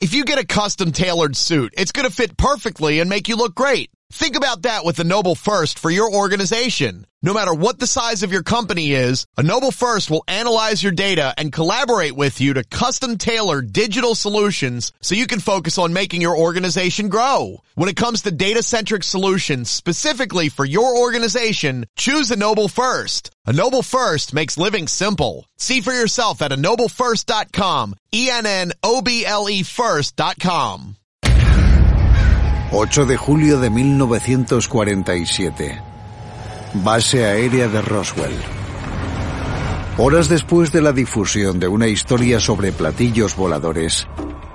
If you get a custom tailored suit, it's going to fit perfectly and make you look great. Think about that with a Noble First for your organization. No matter what the size of your company is, a Noble First will analyze your data and collaborate with you to custom tailor digital solutions so you can focus on making your organization grow. When it comes to data-centric solutions specifically for your organization, choose a Noble First. A Noble First makes living simple. See for yourself at a enoblefirst.com. E-N-N-O-B-L-E first.com. 8 de julio de 1947. Base aérea de Roswell. Horas después de la difusión de una historia sobre platillos voladores,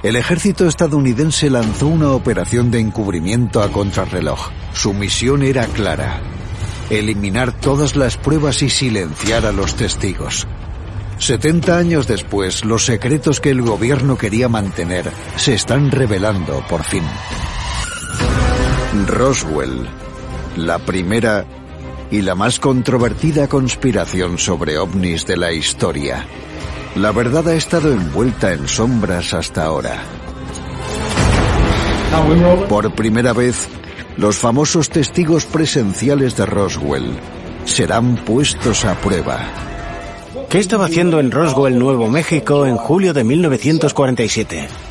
el ejército estadounidense lanzó una operación de encubrimiento a contrarreloj. Su misión era clara. Eliminar todas las pruebas y silenciar a los testigos. 70 años después, los secretos que el gobierno quería mantener se están revelando por fin. Roswell, la primera y la más controvertida conspiración sobre ovnis de la historia. La verdad ha estado envuelta en sombras hasta ahora. Por primera vez, los famosos testigos presenciales de Roswell serán puestos a prueba. ¿Qué estaba haciendo en Roswell, Nuevo México, en julio de 1947?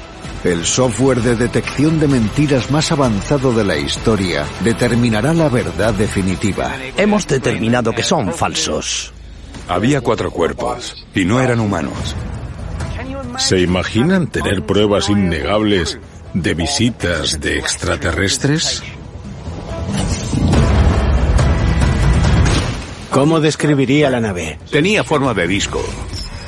El software de detección de mentiras más avanzado de la historia determinará la verdad definitiva. Hemos determinado que son falsos. Había cuatro cuerpos y no eran humanos. ¿Se imaginan tener pruebas innegables de visitas de extraterrestres? ¿Cómo describiría la nave? Tenía forma de disco.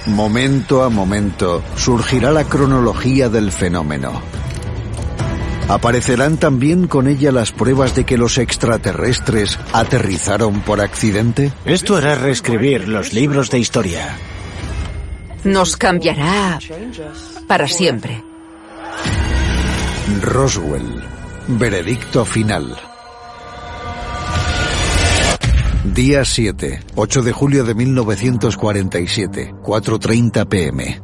Momento a momento surgirá la cronología del fenómeno. ¿Aparecerán también con ella las pruebas de que los extraterrestres aterrizaron por accidente? Esto hará reescribir los libros de historia. Nos cambiará para siempre. Roswell. Veredicto final. Día 7, 8 de julio de 1947, 4.30 pm.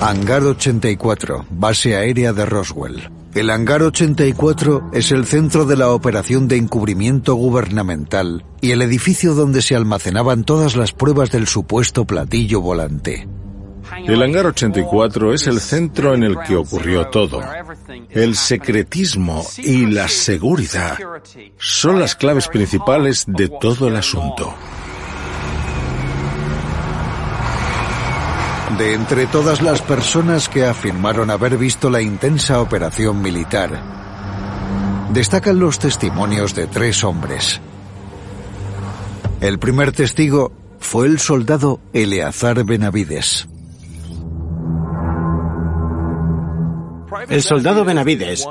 Hangar 84, base aérea de Roswell. El Hangar 84 es el centro de la operación de encubrimiento gubernamental y el edificio donde se almacenaban todas las pruebas del supuesto platillo volante. El hangar 84 es el centro en el que ocurrió todo. El secretismo y la seguridad son las claves principales de todo el asunto. De entre todas las personas que afirmaron haber visto la intensa operación militar, destacan los testimonios de tres hombres. El primer testigo fue el soldado Eleazar Benavides. El soldado Benavides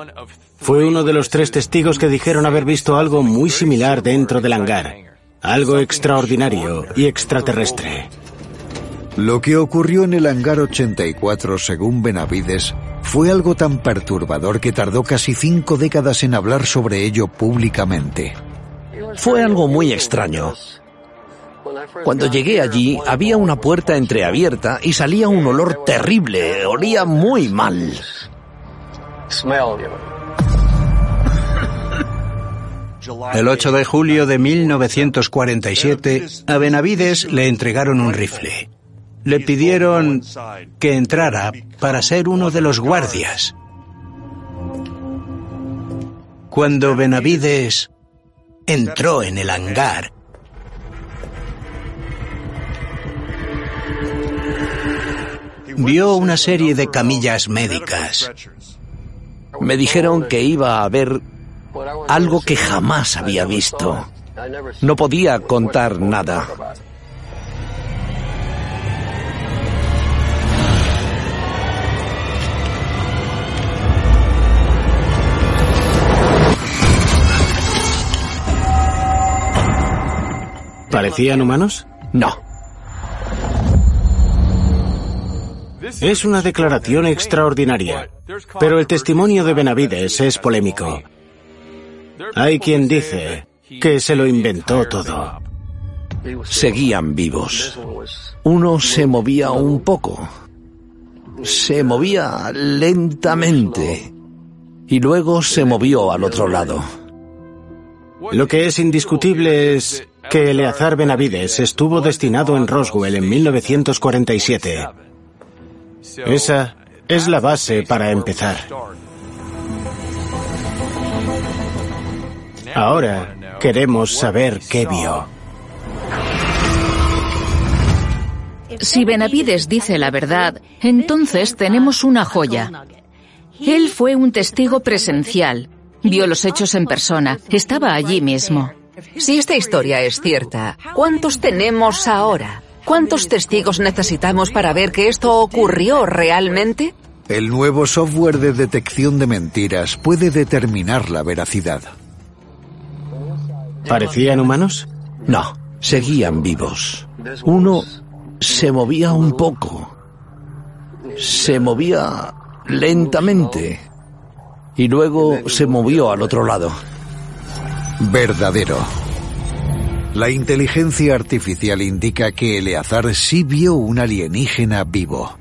fue uno de los tres testigos que dijeron haber visto algo muy similar dentro del hangar. Algo extraordinario y extraterrestre. Lo que ocurrió en el hangar 84, según Benavides, fue algo tan perturbador que tardó casi cinco décadas en hablar sobre ello públicamente. Fue algo muy extraño. Cuando llegué allí había una puerta entreabierta y salía un olor terrible, olía muy mal. El 8 de julio de 1947, a Benavides le entregaron un rifle. Le pidieron que entrara para ser uno de los guardias. Cuando Benavides entró en el hangar, vio una serie de camillas médicas. Me dijeron que iba a haber algo que jamás había visto. No podía contar nada. ¿Parecían humanos? No. Es una declaración extraordinaria, pero el testimonio de Benavides es polémico. Hay quien dice que se lo inventó todo. Seguían vivos. Uno se movía un poco. se movía lentamente y luego se movió al otro lado. Lo que es indiscutible es que Eleazar Benavides estuvo destinado en Roswell en 1947. Esa es la base para empezar. Ahora queremos saber qué vio. Si Benavides dice la verdad, entonces tenemos una joya. Él fue un testigo presencial, vio los hechos en persona, estaba allí mismo. Si esta historia es cierta, ¿cuántos tenemos ahora? ¿Cuántos testigos necesitamos para ver que esto ocurrió realmente? El nuevo software de detección de mentiras puede determinar la veracidad. ¿Parecían humanos? No, seguían vivos. Uno se movía un poco. Se movía lentamente. Y luego se movió al otro lado. Verdadero. La inteligencia artificial indica que Eleazar sí vio un alienígena vivo.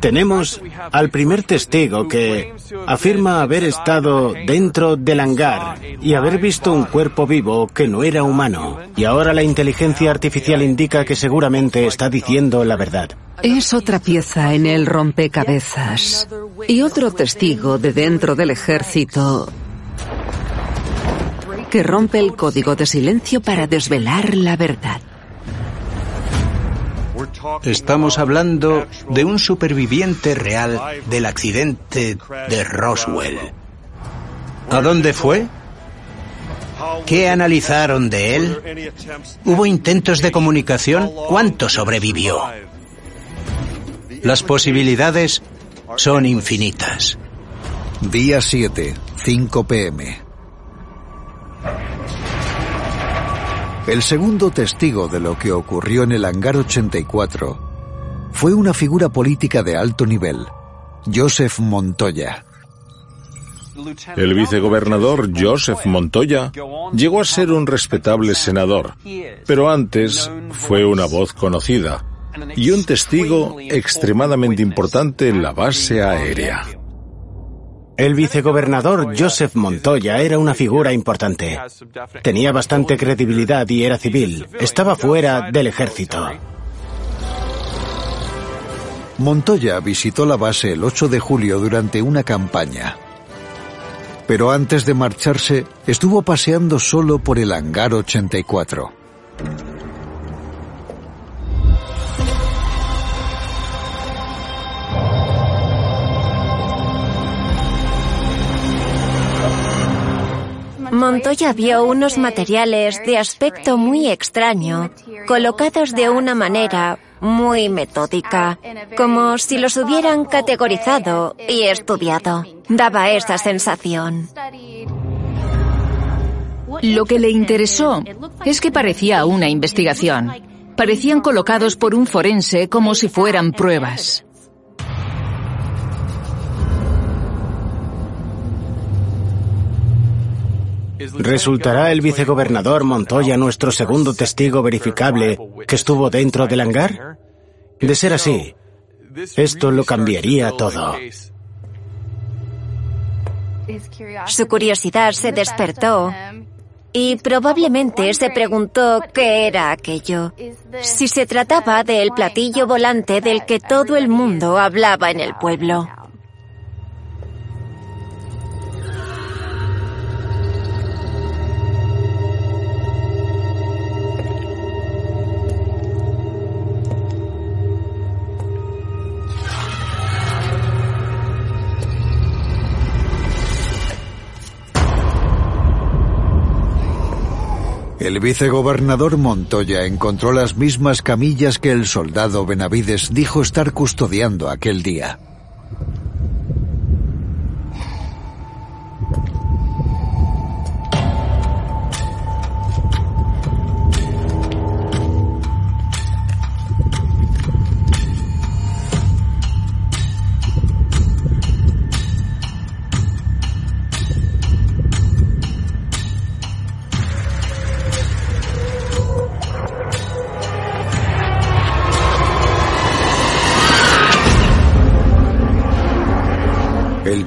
Tenemos al primer testigo que afirma haber estado dentro del hangar y haber visto un cuerpo vivo que no era humano. Y ahora la inteligencia artificial indica que seguramente está diciendo la verdad. Es otra pieza en el rompecabezas. Y otro testigo de dentro del ejército que rompe el código de silencio para desvelar la verdad. Estamos hablando de un superviviente real del accidente de Roswell. ¿A dónde fue? ¿Qué analizaron de él? ¿Hubo intentos de comunicación? ¿Cuánto sobrevivió? Las posibilidades son infinitas. Día 7, 5 pm. El segundo testigo de lo que ocurrió en el hangar 84 fue una figura política de alto nivel, Joseph Montoya. El vicegobernador Joseph Montoya llegó a ser un respetable senador, pero antes fue una voz conocida y un testigo extremadamente importante en la base aérea. El vicegobernador Joseph Montoya era una figura importante. Tenía bastante credibilidad y era civil. Estaba fuera del ejército. Montoya visitó la base el 8 de julio durante una campaña. Pero antes de marcharse, estuvo paseando solo por el hangar 84. Montoya vio unos materiales de aspecto muy extraño, colocados de una manera muy metódica, como si los hubieran categorizado y estudiado. Daba esa sensación. Lo que le interesó es que parecía una investigación. Parecían colocados por un forense como si fueran pruebas. ¿Resultará el vicegobernador Montoya nuestro segundo testigo verificable que estuvo dentro del hangar? De ser así, esto lo cambiaría todo. Su curiosidad se despertó y probablemente se preguntó qué era aquello. Si se trataba del platillo volante del que todo el mundo hablaba en el pueblo. El vicegobernador Montoya encontró las mismas camillas que el soldado Benavides dijo estar custodiando aquel día.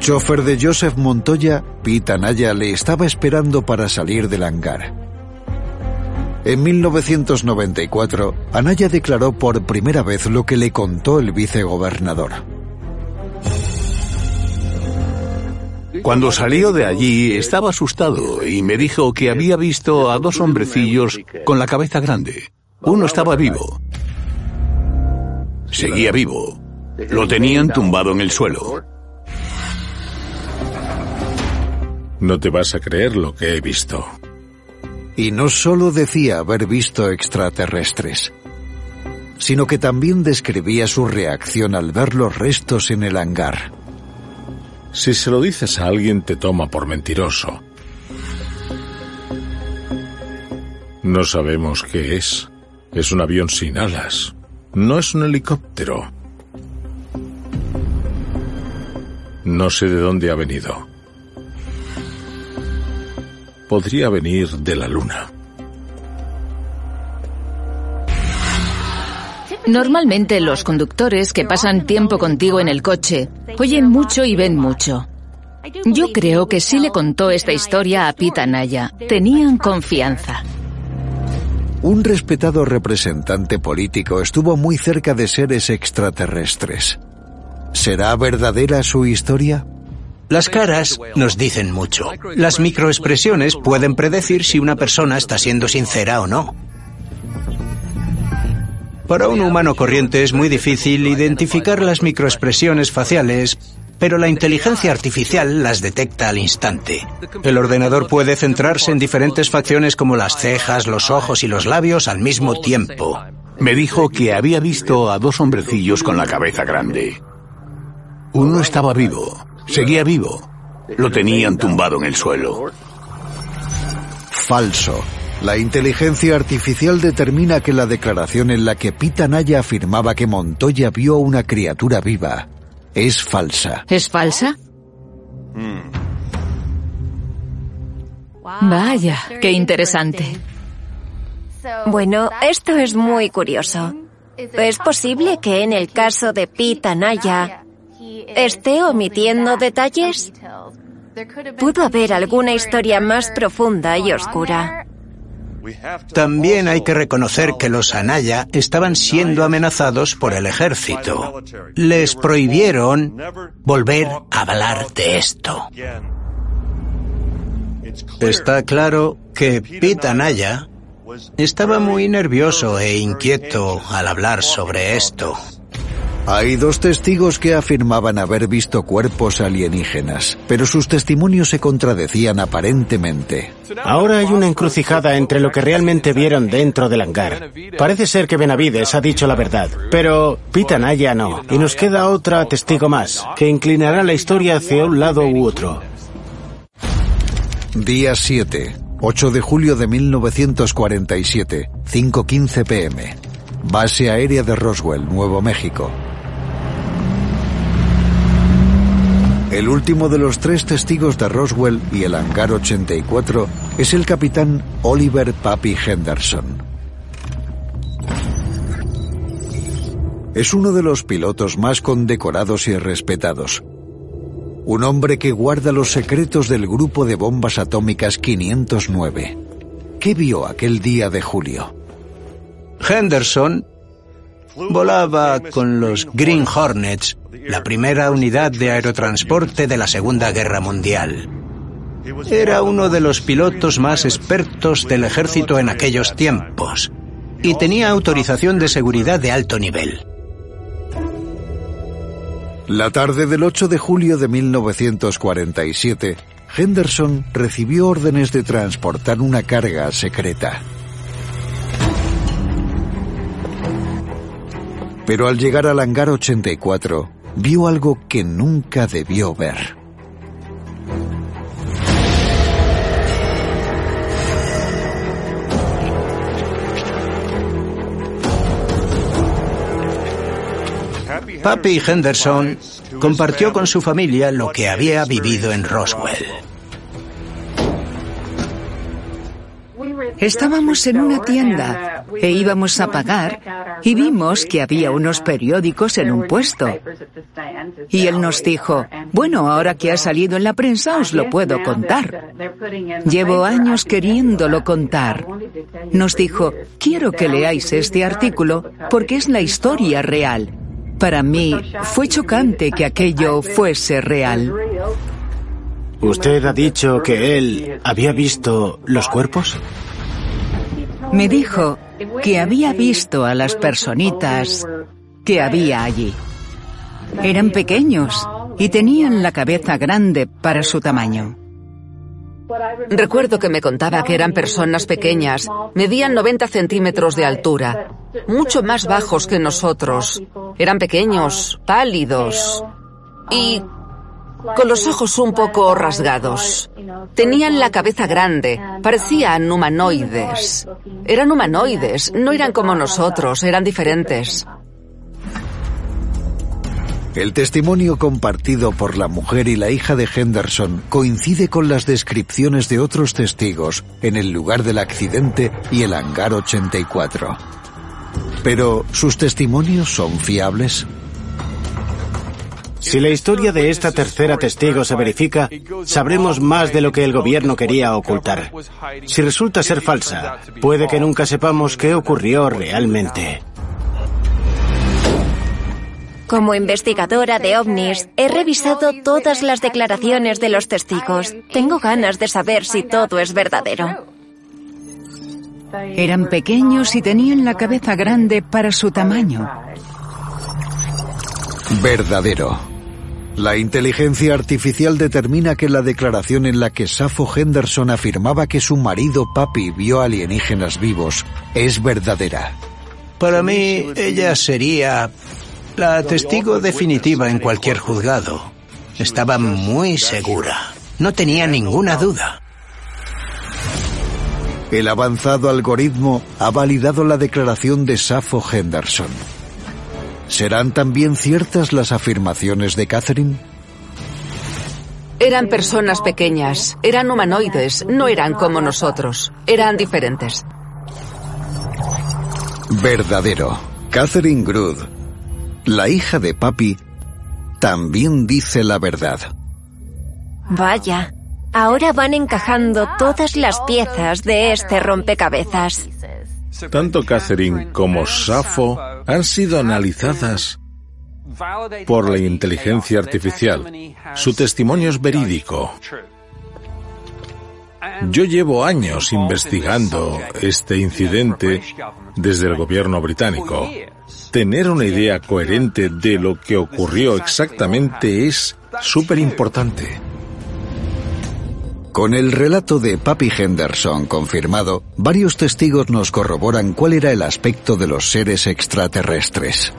Chofer de Joseph Montoya, Pete Anaya, le estaba esperando para salir del hangar. En 1994, Anaya declaró por primera vez lo que le contó el vicegobernador. Cuando salió de allí estaba asustado y me dijo que había visto a dos hombrecillos con la cabeza grande. Uno estaba vivo. Seguía vivo. Lo tenían tumbado en el suelo. No te vas a creer lo que he visto. Y no solo decía haber visto extraterrestres, sino que también describía su reacción al ver los restos en el hangar. Si se lo dices a alguien te toma por mentiroso. No sabemos qué es. Es un avión sin alas. No es un helicóptero. No sé de dónde ha venido. Podría venir de la luna. Normalmente los conductores que pasan tiempo contigo en el coche oyen mucho y ven mucho. Yo creo que sí le contó esta historia a Pita Naya. Tenían confianza. Un respetado representante político estuvo muy cerca de seres extraterrestres. ¿Será verdadera su historia? Las caras nos dicen mucho. Las microexpresiones pueden predecir si una persona está siendo sincera o no. Para un humano corriente es muy difícil identificar las microexpresiones faciales, pero la inteligencia artificial las detecta al instante. El ordenador puede centrarse en diferentes facciones como las cejas, los ojos y los labios al mismo tiempo. Me dijo que había visto a dos hombrecillos con la cabeza grande. Uno estaba vivo, seguía vivo. Lo tenían tumbado en el suelo. Falso. La inteligencia artificial determina que la declaración en la que Pita Naya afirmaba que Montoya vio una criatura viva es falsa. ¿Es falsa? Vaya, qué interesante. Bueno, esto es muy curioso. ¿Es posible que en el caso de Pita Naya esté omitiendo detalles? Pudo haber alguna historia más profunda y oscura. También hay que reconocer que los Anaya estaban siendo amenazados por el ejército. Les prohibieron volver a hablar de esto. Está claro que Pete Anaya estaba muy nervioso e inquieto al hablar sobre esto. Hay dos testigos que afirmaban haber visto cuerpos alienígenas, pero sus testimonios se contradecían aparentemente. Ahora hay una encrucijada entre lo que realmente vieron dentro del hangar. Parece ser que Benavides ha dicho la verdad, pero Pitanaya no. Y nos queda otra testigo más, que inclinará la historia hacia un lado u otro. Día 7, 8 de julio de 1947, 5.15 pm. Base aérea de Roswell, Nuevo México. El último de los tres testigos de Roswell y el hangar 84 es el capitán Oliver Papi Henderson. Es uno de los pilotos más condecorados y respetados. Un hombre que guarda los secretos del grupo de bombas atómicas 509. ¿Qué vio aquel día de julio? Henderson volaba con los Green Hornets, la primera unidad de aerotransporte de la Segunda Guerra Mundial. Era uno de los pilotos más expertos del ejército en aquellos tiempos y tenía autorización de seguridad de alto nivel. La tarde del 8 de julio de 1947, Henderson recibió órdenes de transportar una carga secreta. Pero al llegar al hangar 84, vio algo que nunca debió ver. Papi Henderson compartió con su familia lo que había vivido en Roswell. Estábamos en una tienda e íbamos a pagar y vimos que había unos periódicos en un puesto. Y él nos dijo, bueno, ahora que ha salido en la prensa os lo puedo contar. Llevo años queriéndolo contar. Nos dijo, quiero que leáis este artículo porque es la historia real. Para mí fue chocante que aquello fuese real. ¿Usted ha dicho que él había visto los cuerpos? Me dijo que había visto a las personitas que había allí. Eran pequeños y tenían la cabeza grande para su tamaño. Recuerdo que me contaba que eran personas pequeñas, medían 90 centímetros de altura, mucho más bajos que nosotros. Eran pequeños, pálidos y con los ojos un poco rasgados. Tenían la cabeza grande, parecían humanoides. Eran humanoides, no eran como nosotros, eran diferentes. El testimonio compartido por la mujer y la hija de Henderson coincide con las descripciones de otros testigos en el lugar del accidente y el hangar 84. Pero, ¿sus testimonios son fiables? Si la historia de esta tercera testigo se verifica, sabremos más de lo que el gobierno quería ocultar. Si resulta ser falsa, puede que nunca sepamos qué ocurrió realmente. Como investigadora de ovnis, he revisado todas las declaraciones de los testigos. Tengo ganas de saber si todo es verdadero. Eran pequeños y tenían la cabeza grande para su tamaño. Verdadero. La inteligencia artificial determina que la declaración en la que Safo Henderson afirmaba que su marido Papi vio alienígenas vivos es verdadera. Para mí, ella sería la testigo definitiva en cualquier juzgado. Estaba muy segura. No tenía ninguna duda. El avanzado algoritmo ha validado la declaración de Safo Henderson. ¿Serán también ciertas las afirmaciones de Catherine? Eran personas pequeñas, eran humanoides, no eran como nosotros, eran diferentes. Verdadero. Catherine Grood la hija de papi, también dice la verdad. Vaya, ahora van encajando todas las piezas de este rompecabezas. Tanto Catherine como Safo han sido analizadas por la inteligencia artificial. Su testimonio es verídico. Yo llevo años investigando este incidente desde el gobierno británico. Tener una idea coherente de lo que ocurrió exactamente es súper importante. Con el relato de Papi Henderson confirmado, varios testigos nos corroboran cuál era el aspecto de los seres extraterrestres.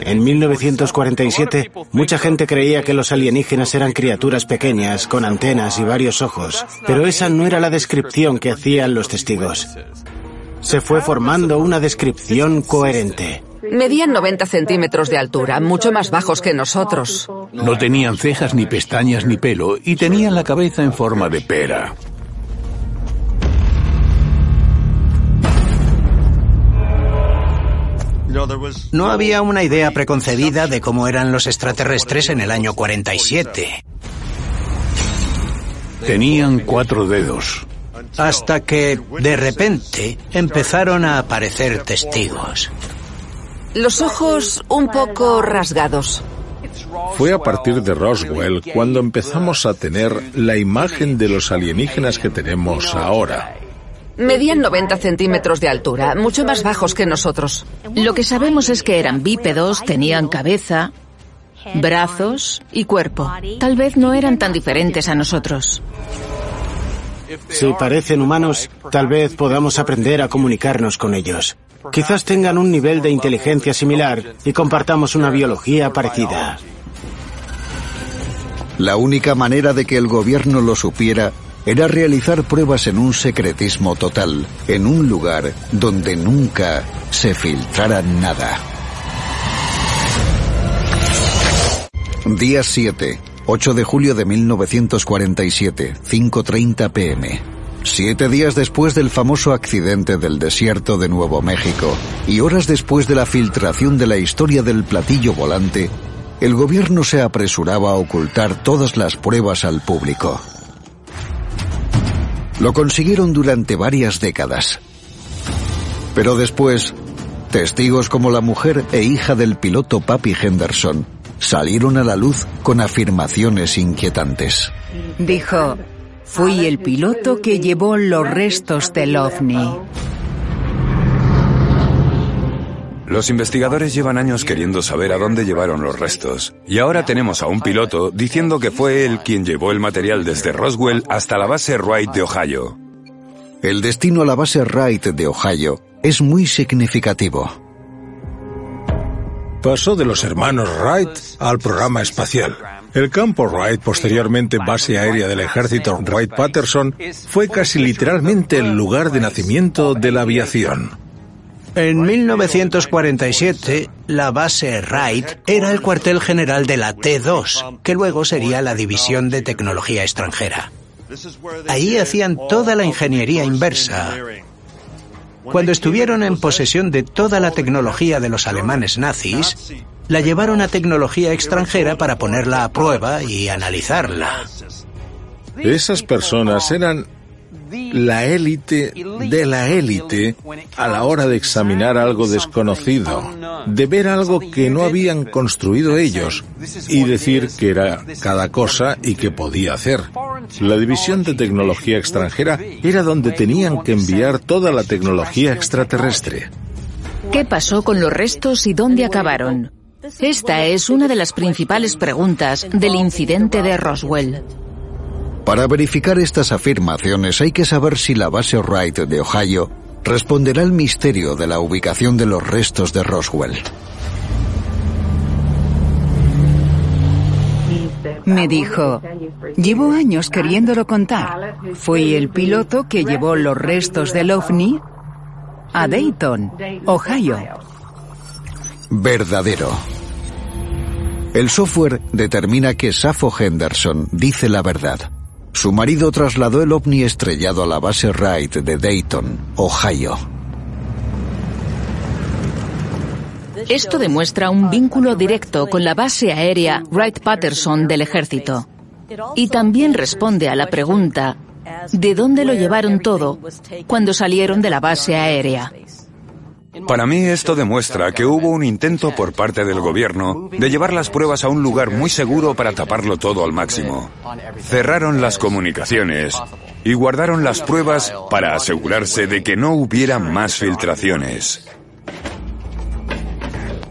En 1947, mucha gente creía que los alienígenas eran criaturas pequeñas, con antenas y varios ojos, pero esa no era la descripción que hacían los testigos. Se fue formando una descripción coherente. Medían 90 centímetros de altura, mucho más bajos que nosotros. No tenían cejas, ni pestañas, ni pelo, y tenían la cabeza en forma de pera. No había una idea preconcebida de cómo eran los extraterrestres en el año 47. Tenían cuatro dedos. Hasta que, de repente, empezaron a aparecer testigos. Los ojos un poco rasgados. Fue a partir de Roswell cuando empezamos a tener la imagen de los alienígenas que tenemos ahora. Medían 90 centímetros de altura, mucho más bajos que nosotros. Lo que sabemos es que eran bípedos, tenían cabeza, brazos y cuerpo. Tal vez no eran tan diferentes a nosotros. Si parecen humanos, tal vez podamos aprender a comunicarnos con ellos. Quizás tengan un nivel de inteligencia similar y compartamos una biología parecida. La única manera de que el gobierno lo supiera era realizar pruebas en un secretismo total, en un lugar donde nunca se filtrara nada. Día 7, 8 de julio de 1947, 5.30 pm. Siete días después del famoso accidente del desierto de Nuevo México y horas después de la filtración de la historia del platillo volante, el gobierno se apresuraba a ocultar todas las pruebas al público. Lo consiguieron durante varias décadas. Pero después, testigos como la mujer e hija del piloto Papi Henderson salieron a la luz con afirmaciones inquietantes. Dijo, fui el piloto que llevó los restos del ovni. Los investigadores llevan años queriendo saber a dónde llevaron los restos. Y ahora tenemos a un piloto diciendo que fue él quien llevó el material desde Roswell hasta la base Wright de Ohio. El destino a la base Wright de Ohio es muy significativo. Pasó de los hermanos Wright al programa espacial. El campo Wright, posteriormente base aérea del ejército Wright-Patterson, fue casi literalmente el lugar de nacimiento de la aviación. En 1947, la base Wright era el cuartel general de la T-2, que luego sería la División de Tecnología Extranjera. Ahí hacían toda la ingeniería inversa. Cuando estuvieron en posesión de toda la tecnología de los alemanes nazis, la llevaron a tecnología extranjera para ponerla a prueba y analizarla. Esas personas eran la élite de la élite a la hora de examinar algo desconocido, de ver algo que no habían construido ellos y decir que era cada cosa y que podía hacer. La división de tecnología extranjera era donde tenían que enviar toda la tecnología extraterrestre. ¿Qué pasó con los restos y dónde acabaron? Esta es una de las principales preguntas del incidente de Roswell. Para verificar estas afirmaciones hay que saber si la base Wright de Ohio responderá al misterio de la ubicación de los restos de Roswell. Me dijo, llevo años queriéndolo contar. Fui el piloto que llevó los restos del ovni a Dayton, Ohio. Verdadero. El software determina que Safo Henderson dice la verdad. Su marido trasladó el ovni estrellado a la base Wright de Dayton, Ohio. Esto demuestra un vínculo directo con la base aérea Wright-Patterson del ejército. Y también responde a la pregunta, ¿de dónde lo llevaron todo cuando salieron de la base aérea? Para mí esto demuestra que hubo un intento por parte del gobierno de llevar las pruebas a un lugar muy seguro para taparlo todo al máximo. Cerraron las comunicaciones y guardaron las pruebas para asegurarse de que no hubiera más filtraciones.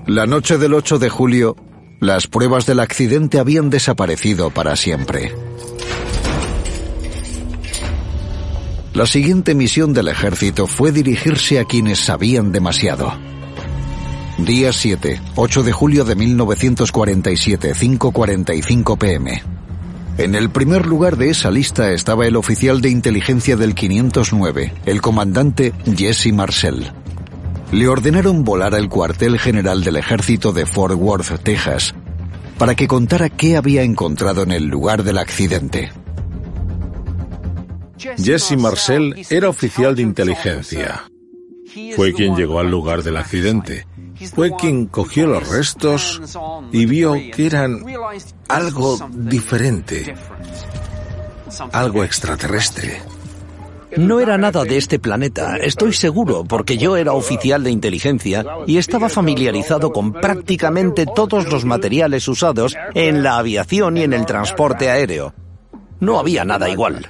La noche del 8 de julio, las pruebas del accidente habían desaparecido para siempre. La siguiente misión del ejército fue dirigirse a quienes sabían demasiado. Día 7, 8 de julio de 1947, 5.45 pm. En el primer lugar de esa lista estaba el oficial de inteligencia del 509, el comandante Jesse Marcel. Le ordenaron volar al cuartel general del ejército de Fort Worth, Texas, para que contara qué había encontrado en el lugar del accidente. Jesse Marcel era oficial de inteligencia. Fue quien llegó al lugar del accidente. Fue quien cogió los restos y vio que eran algo diferente, algo extraterrestre. No era nada de este planeta, estoy seguro, porque yo era oficial de inteligencia y estaba familiarizado con prácticamente todos los materiales usados en la aviación y en el transporte aéreo. No había nada igual.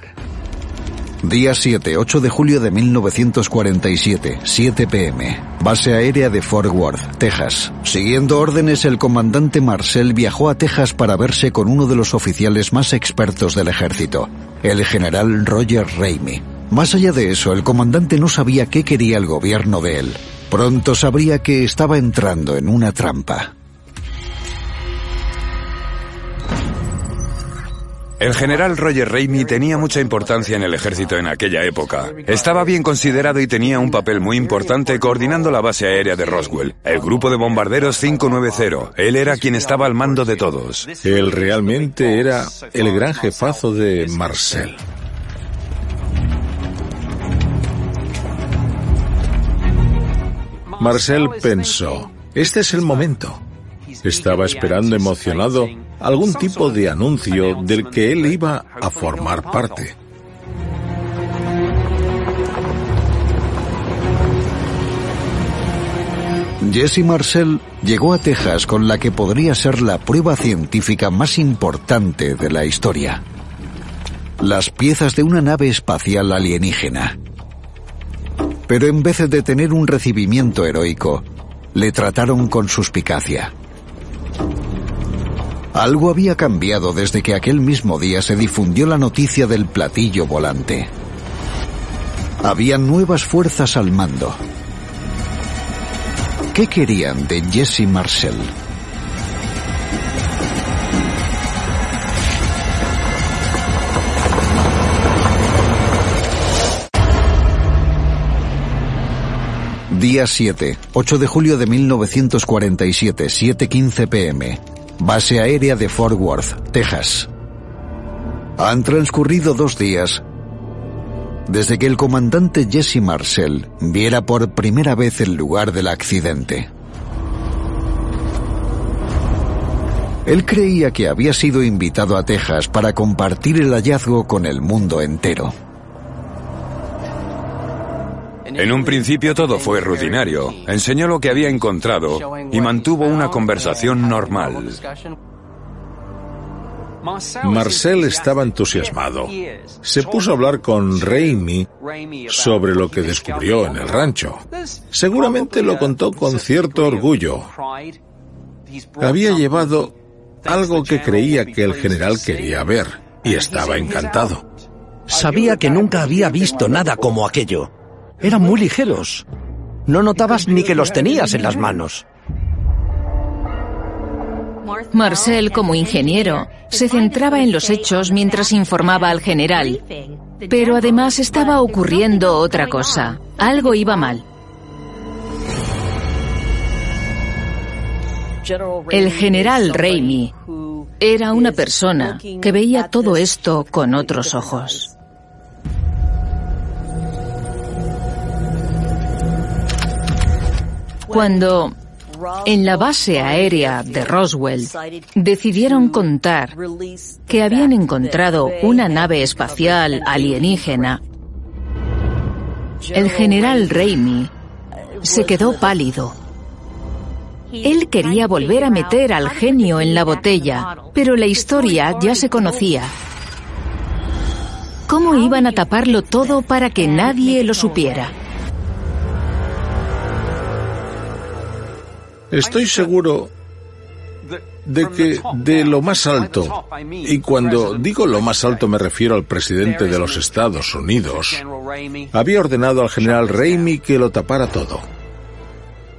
Día 7, 8 de julio de 1947, 7 pm. Base aérea de Fort Worth, Texas. Siguiendo órdenes, el comandante Marcel viajó a Texas para verse con uno de los oficiales más expertos del ejército, el general Roger Ramey. Más allá de eso, el comandante no sabía qué quería el gobierno de él. Pronto sabría que estaba entrando en una trampa. El general Roger Ramey tenía mucha importancia en el ejército en aquella época. Estaba bien considerado y tenía un papel muy importante coordinando la base aérea de Roswell, el grupo de bombarderos 590. Él era quien estaba al mando de todos. Él realmente era el gran jefazo de Marcel. Marcel pensó, este es el momento. Estaba esperando emocionado algún tipo de anuncio del que él iba a formar parte. Jesse Marcel llegó a Texas con la que podría ser la prueba científica más importante de la historia. Las piezas de una nave espacial alienígena. Pero en vez de tener un recibimiento heroico, le trataron con suspicacia. Algo había cambiado desde que aquel mismo día se difundió la noticia del platillo volante. Había nuevas fuerzas al mando. ¿Qué querían de Jesse Marcel? Día 7, 8 de julio de 1947, 7.15 pm. Base aérea de Fort Worth, Texas. Han transcurrido dos días desde que el comandante Jesse Marcel viera por primera vez el lugar del accidente. Él creía que había sido invitado a Texas para compartir el hallazgo con el mundo entero. En un principio todo fue rutinario. Enseñó lo que había encontrado y mantuvo una conversación normal. Marcel estaba entusiasmado. Se puso a hablar con Raimi sobre lo que descubrió en el rancho. Seguramente lo contó con cierto orgullo. Había llevado algo que creía que el general quería ver y estaba encantado. Sabía que nunca había visto nada como aquello. Eran muy ligeros. No notabas ni que los tenías en las manos. Marcel, como ingeniero, se centraba en los hechos mientras informaba al general. Pero además estaba ocurriendo otra cosa. Algo iba mal. El general Raimi era una persona que veía todo esto con otros ojos. Cuando en la base aérea de Roswell decidieron contar que habían encontrado una nave espacial alienígena. El general Raimi se quedó pálido. Él quería volver a meter al genio en la botella, pero la historia ya se conocía. ¿Cómo iban a taparlo todo para que nadie lo supiera? Estoy seguro de que de lo más alto, y cuando digo lo más alto me refiero al presidente de los Estados Unidos, había ordenado al general Raimi que lo tapara todo.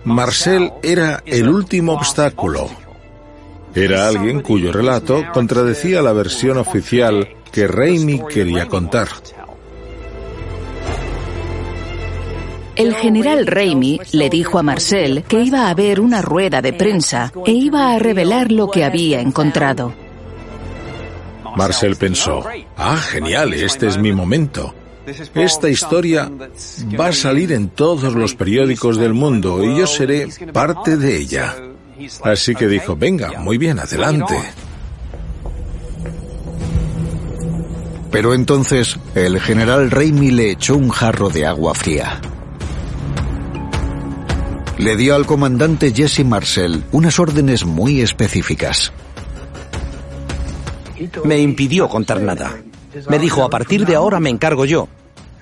Marcel era el último obstáculo. Era alguien cuyo relato contradecía la versión oficial que Raimi quería contar. El general Raimi le dijo a Marcel que iba a haber una rueda de prensa e iba a revelar lo que había encontrado. Marcel pensó, ah, genial, este es mi momento. Esta historia va a salir en todos los periódicos del mundo y yo seré parte de ella. Así que dijo, venga, muy bien, adelante. Pero entonces el general Raimi le echó un jarro de agua fría. Le dio al comandante Jesse Marcel unas órdenes muy específicas. Me impidió contar nada. Me dijo, a partir de ahora me encargo yo.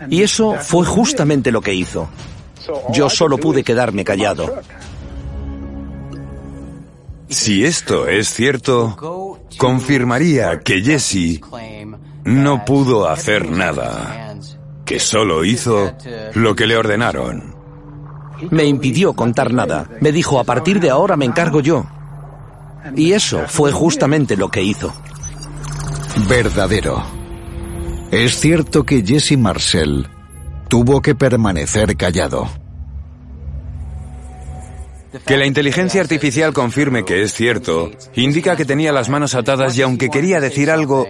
Y eso fue justamente lo que hizo. Yo solo pude quedarme callado. Si esto es cierto, confirmaría que Jesse no pudo hacer nada, que solo hizo lo que le ordenaron. Me impidió contar nada. Me dijo, a partir de ahora me encargo yo. Y eso fue justamente lo que hizo. verdadero. Es cierto que Jesse Marcel tuvo que permanecer callado. Que la inteligencia artificial confirme que es cierto indica que tenía las manos atadas y aunque quería decir algo,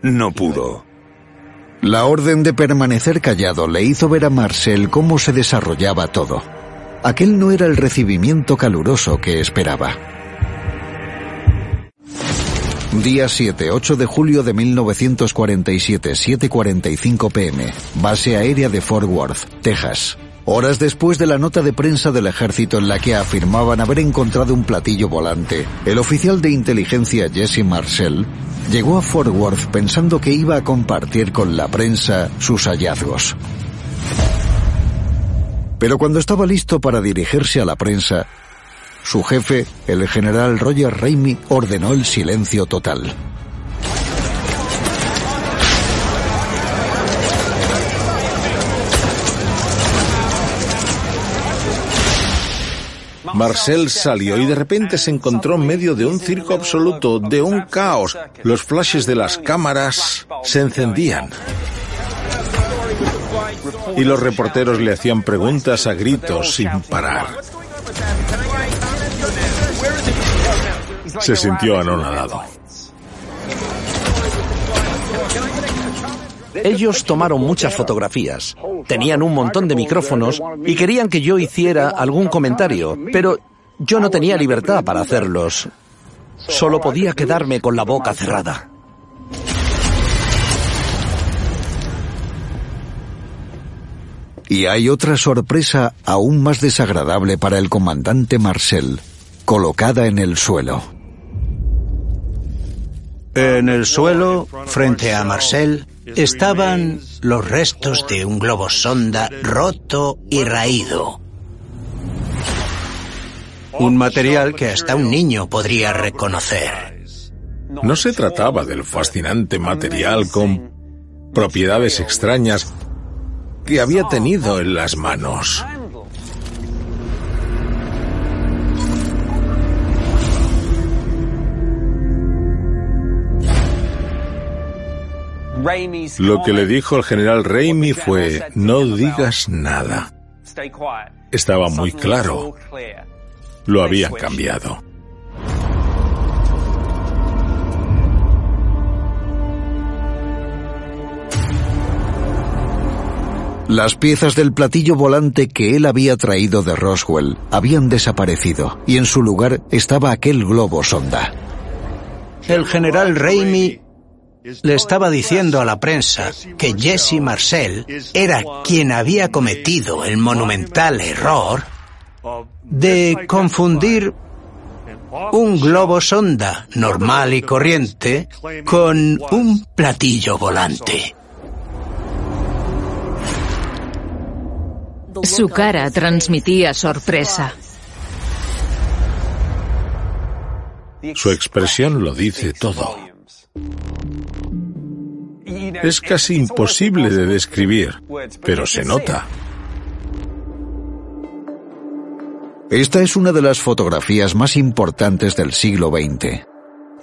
no pudo. La orden de permanecer callado le hizo ver a Marcel cómo se desarrollaba todo. Aquel no era el recibimiento caluroso que esperaba. Día 7, 8 de julio de 1947, 7.45 pm. Base aérea de Fort Worth, Texas. Horas después de la nota de prensa del ejército en la que afirmaban haber encontrado un platillo volante, el oficial de inteligencia Jesse Marcel llegó a Fort Worth pensando que iba a compartir con la prensa sus hallazgos. Pero cuando estaba listo para dirigirse a la prensa, su jefe, el general Roger Ramey, ordenó el silencio total. Marcel salió y de repente se encontró en medio de un circo absoluto, de un caos. Los flashes de las cámaras se encendían. Y los reporteros le hacían preguntas a gritos sin parar. Se sintió anonadado. Ellos tomaron muchas fotografías, tenían un montón de micrófonos y querían que yo hiciera algún comentario, pero yo no tenía libertad para hacerlos. Solo podía quedarme con la boca cerrada. Y hay otra sorpresa aún más desagradable para el comandante Marcel, colocada en el suelo. En el suelo, frente a Marcel, estaban los restos de un globo sonda roto y raído. Un material que hasta un niño podría reconocer. No se trataba del fascinante material con propiedades extrañas que había tenido en las manos. Lo que le dijo el general Raimi fue, no digas nada. Estaba muy claro. Lo habían cambiado. Las piezas del platillo volante que él había traído de Roswell habían desaparecido y en su lugar estaba aquel globo sonda. El general Raimi le estaba diciendo a la prensa que Jesse Marcel era quien había cometido el monumental error de confundir un globo sonda normal y corriente con un platillo volante. Su cara transmitía sorpresa. Su expresión lo dice todo. Es casi imposible de describir, pero se nota. Esta es una de las fotografías más importantes del siglo XX.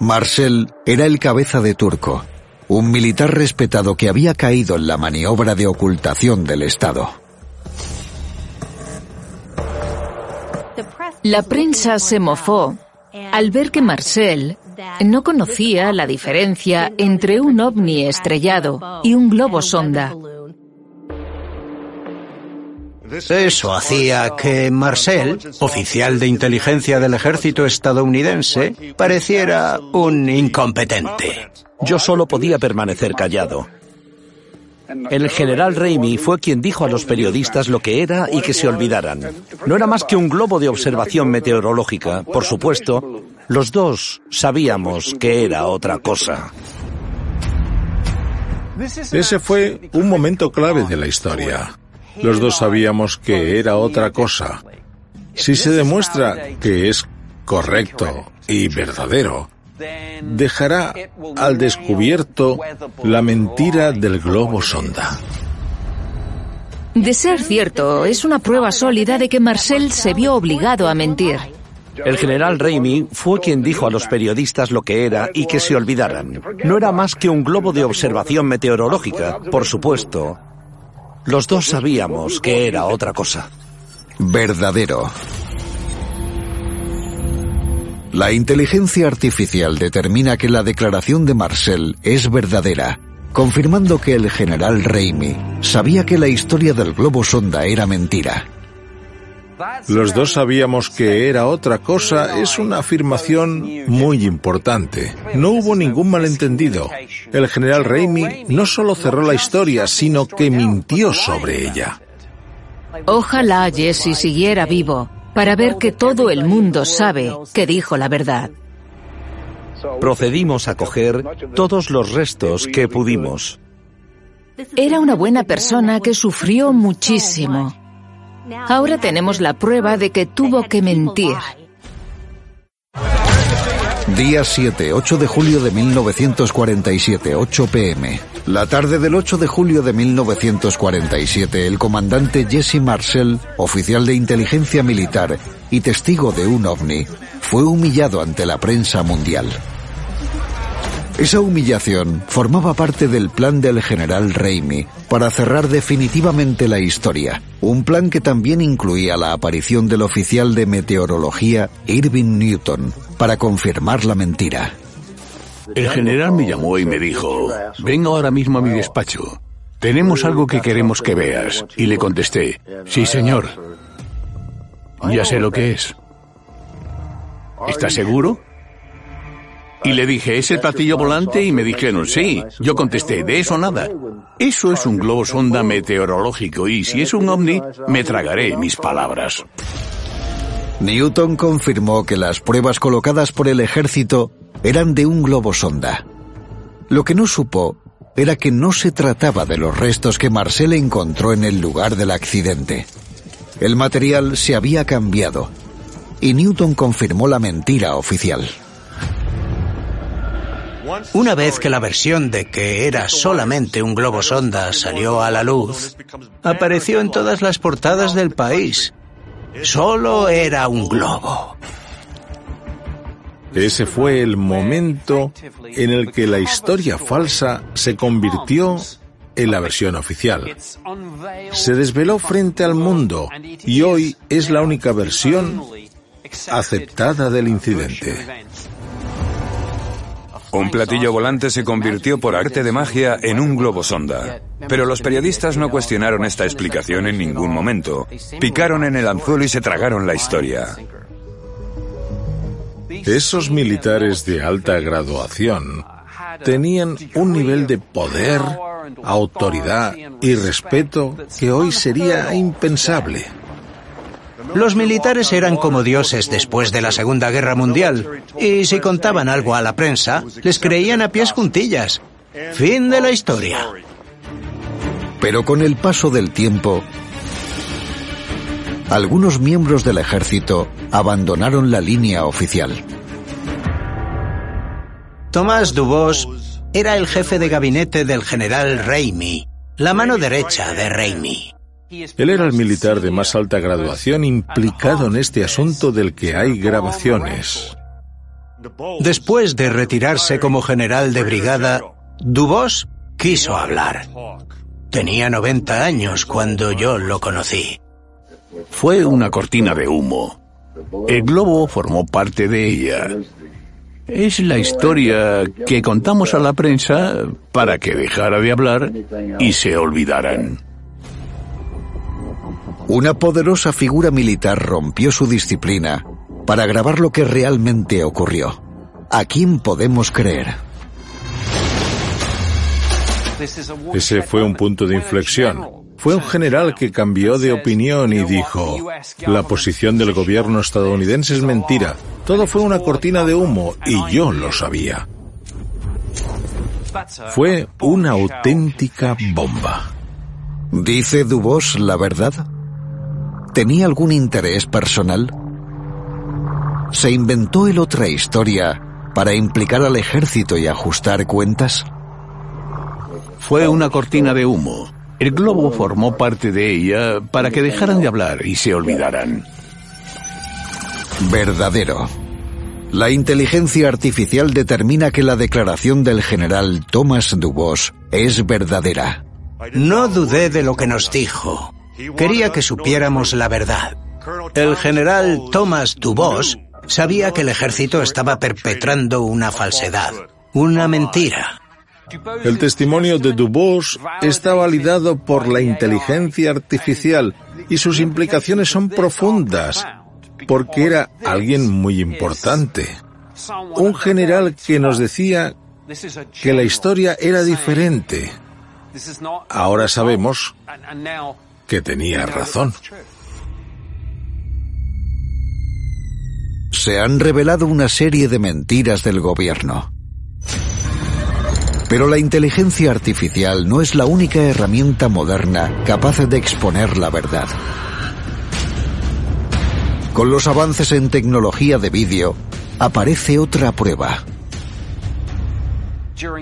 Marcel era el cabeza de turco, un militar respetado que había caído en la maniobra de ocultación del Estado. La prensa se mofó al ver que Marcel no conocía la diferencia entre un ovni estrellado y un globo sonda. Eso hacía que Marcel, oficial de inteligencia del ejército estadounidense, pareciera un incompetente. Yo solo podía permanecer callado. El general Raimi fue quien dijo a los periodistas lo que era y que se olvidaran. No era más que un globo de observación meteorológica. Por supuesto, los dos sabíamos que era otra cosa. Ese fue un momento clave de la historia. Los dos sabíamos que era otra cosa. Si se demuestra que es correcto y verdadero, dejará al descubierto la mentira del globo sonda. De ser cierto, es una prueba sólida de que Marcel se vio obligado a mentir. El general Raimi fue quien dijo a los periodistas lo que era y que se olvidaran. No era más que un globo de observación meteorológica, por supuesto. Los dos sabíamos que era otra cosa. Verdadero. La inteligencia artificial determina que la declaración de Marcel es verdadera, confirmando que el general Raimi sabía que la historia del globo sonda era mentira. Los dos sabíamos que era otra cosa es una afirmación muy importante. No hubo ningún malentendido. El general Raimi no solo cerró la historia, sino que mintió sobre ella. Ojalá Jesse siguiera vivo para ver que todo el mundo sabe que dijo la verdad. Procedimos a coger todos los restos que pudimos. Era una buena persona que sufrió muchísimo. Ahora tenemos la prueba de que tuvo que mentir. Día 7, 8 de julio de 1947, 8 pm. La tarde del 8 de julio de 1947, el comandante Jesse Marcel, oficial de inteligencia militar y testigo de un ovni, fue humillado ante la prensa mundial. Esa humillación formaba parte del plan del general Raimi para cerrar definitivamente la historia, un plan que también incluía la aparición del oficial de meteorología Irving Newton para confirmar la mentira. El general me llamó y me dijo, ven ahora mismo a mi despacho. Tenemos algo que queremos que veas. Y le contesté, sí señor. Ya sé lo que es. ¿Estás seguro? Y le dije, ¿es el platillo volante? Y me dijeron, sí. Yo contesté, de eso nada. Eso es un globo sonda meteorológico y si es un ovni, me tragaré mis palabras. Newton confirmó que las pruebas colocadas por el ejército eran de un globo sonda. Lo que no supo era que no se trataba de los restos que Marcel encontró en el lugar del accidente. El material se había cambiado y Newton confirmó la mentira oficial. Una vez que la versión de que era solamente un globo sonda salió a la luz, apareció en todas las portadas del país. Solo era un globo. Ese fue el momento en el que la historia falsa se convirtió en la versión oficial. Se desveló frente al mundo y hoy es la única versión aceptada del incidente. Un platillo volante se convirtió por arte de magia en un globo sonda. Pero los periodistas no cuestionaron esta explicación en ningún momento. Picaron en el anzuelo y se tragaron la historia. Esos militares de alta graduación tenían un nivel de poder, autoridad y respeto que hoy sería impensable. Los militares eran como dioses después de la Segunda Guerra Mundial, y si contaban algo a la prensa, les creían a pies juntillas. Fin de la historia. Pero con el paso del tiempo, algunos miembros del ejército abandonaron la línea oficial. Tomás Dubos era el jefe de gabinete del general Raimi, la mano derecha de Raimi. Él era el militar de más alta graduación implicado en este asunto del que hay grabaciones. Después de retirarse como general de brigada, Dubos quiso hablar. Tenía 90 años cuando yo lo conocí. Fue una cortina de humo. El globo formó parte de ella. Es la historia que contamos a la prensa para que dejara de hablar y se olvidaran. Una poderosa figura militar rompió su disciplina para grabar lo que realmente ocurrió. ¿A quién podemos creer? Ese fue un punto de inflexión. Fue un general que cambió de opinión y dijo, la posición del gobierno estadounidense es mentira. Todo fue una cortina de humo y yo lo sabía. Fue una auténtica bomba. ¿Dice Dubos la verdad? ¿Tenía algún interés personal? ¿Se inventó él otra historia para implicar al ejército y ajustar cuentas? Fue una cortina de humo. El globo formó parte de ella para que dejaran de hablar y se olvidaran. Verdadero. La inteligencia artificial determina que la declaración del general Thomas Dubos es verdadera. No dudé de lo que nos dijo. Quería que supiéramos la verdad. El general Thomas Dubos sabía que el ejército estaba perpetrando una falsedad, una mentira. El testimonio de Dubos está validado por la inteligencia artificial y sus implicaciones son profundas porque era alguien muy importante. Un general que nos decía que la historia era diferente. Ahora sabemos que tenía razón. Se han revelado una serie de mentiras del gobierno. Pero la inteligencia artificial no es la única herramienta moderna capaz de exponer la verdad. Con los avances en tecnología de vídeo, aparece otra prueba.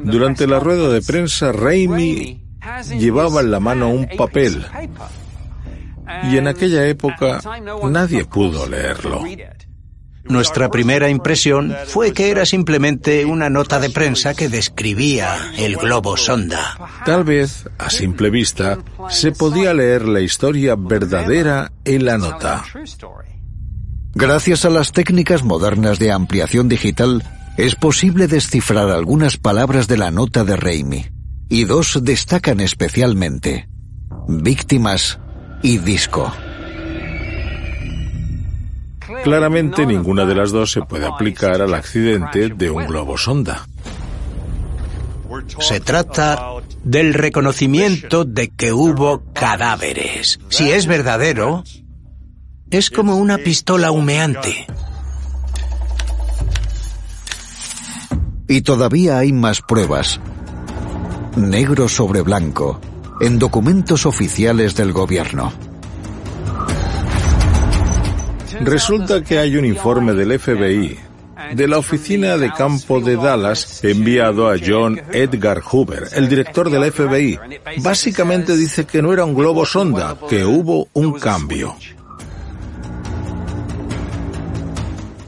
Durante la rueda de prensa, Raimi llevaba en la mano un papel y en aquella época nadie pudo leerlo. Nuestra primera impresión fue que era simplemente una nota de prensa que describía el globo sonda. Tal vez, a simple vista, se podía leer la historia verdadera en la nota. Gracias a las técnicas modernas de ampliación digital, es posible descifrar algunas palabras de la nota de Raimi. Y dos destacan especialmente. Víctimas y disco. Claramente ninguna de las dos se puede aplicar al accidente de un globo sonda. Se trata del reconocimiento de que hubo cadáveres. Si es verdadero, es como una pistola humeante. Y todavía hay más pruebas. Negro sobre blanco, en documentos oficiales del gobierno. Resulta que hay un informe del FBI, de la oficina de campo de Dallas, enviado a John Edgar Hoover, el director del FBI. Básicamente dice que no era un globo sonda, que hubo un cambio.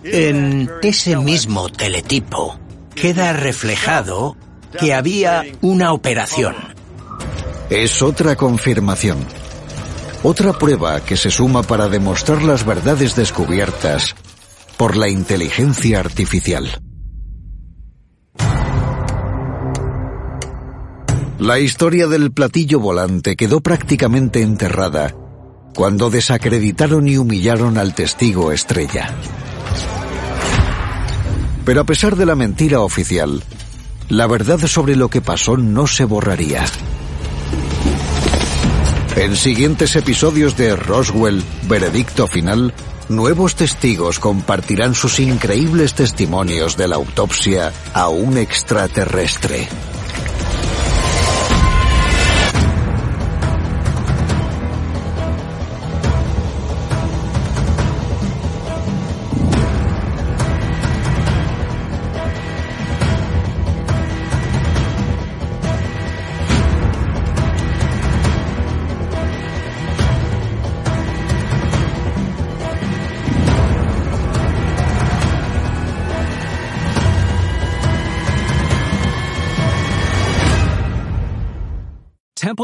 En ese mismo teletipo queda reflejado que había una operación. Es otra confirmación. Otra prueba que se suma para demostrar las verdades descubiertas por la inteligencia artificial. La historia del platillo volante quedó prácticamente enterrada cuando desacreditaron y humillaron al testigo estrella. Pero a pesar de la mentira oficial, la verdad sobre lo que pasó no se borraría. En siguientes episodios de Roswell, Veredicto Final, nuevos testigos compartirán sus increíbles testimonios de la autopsia a un extraterrestre.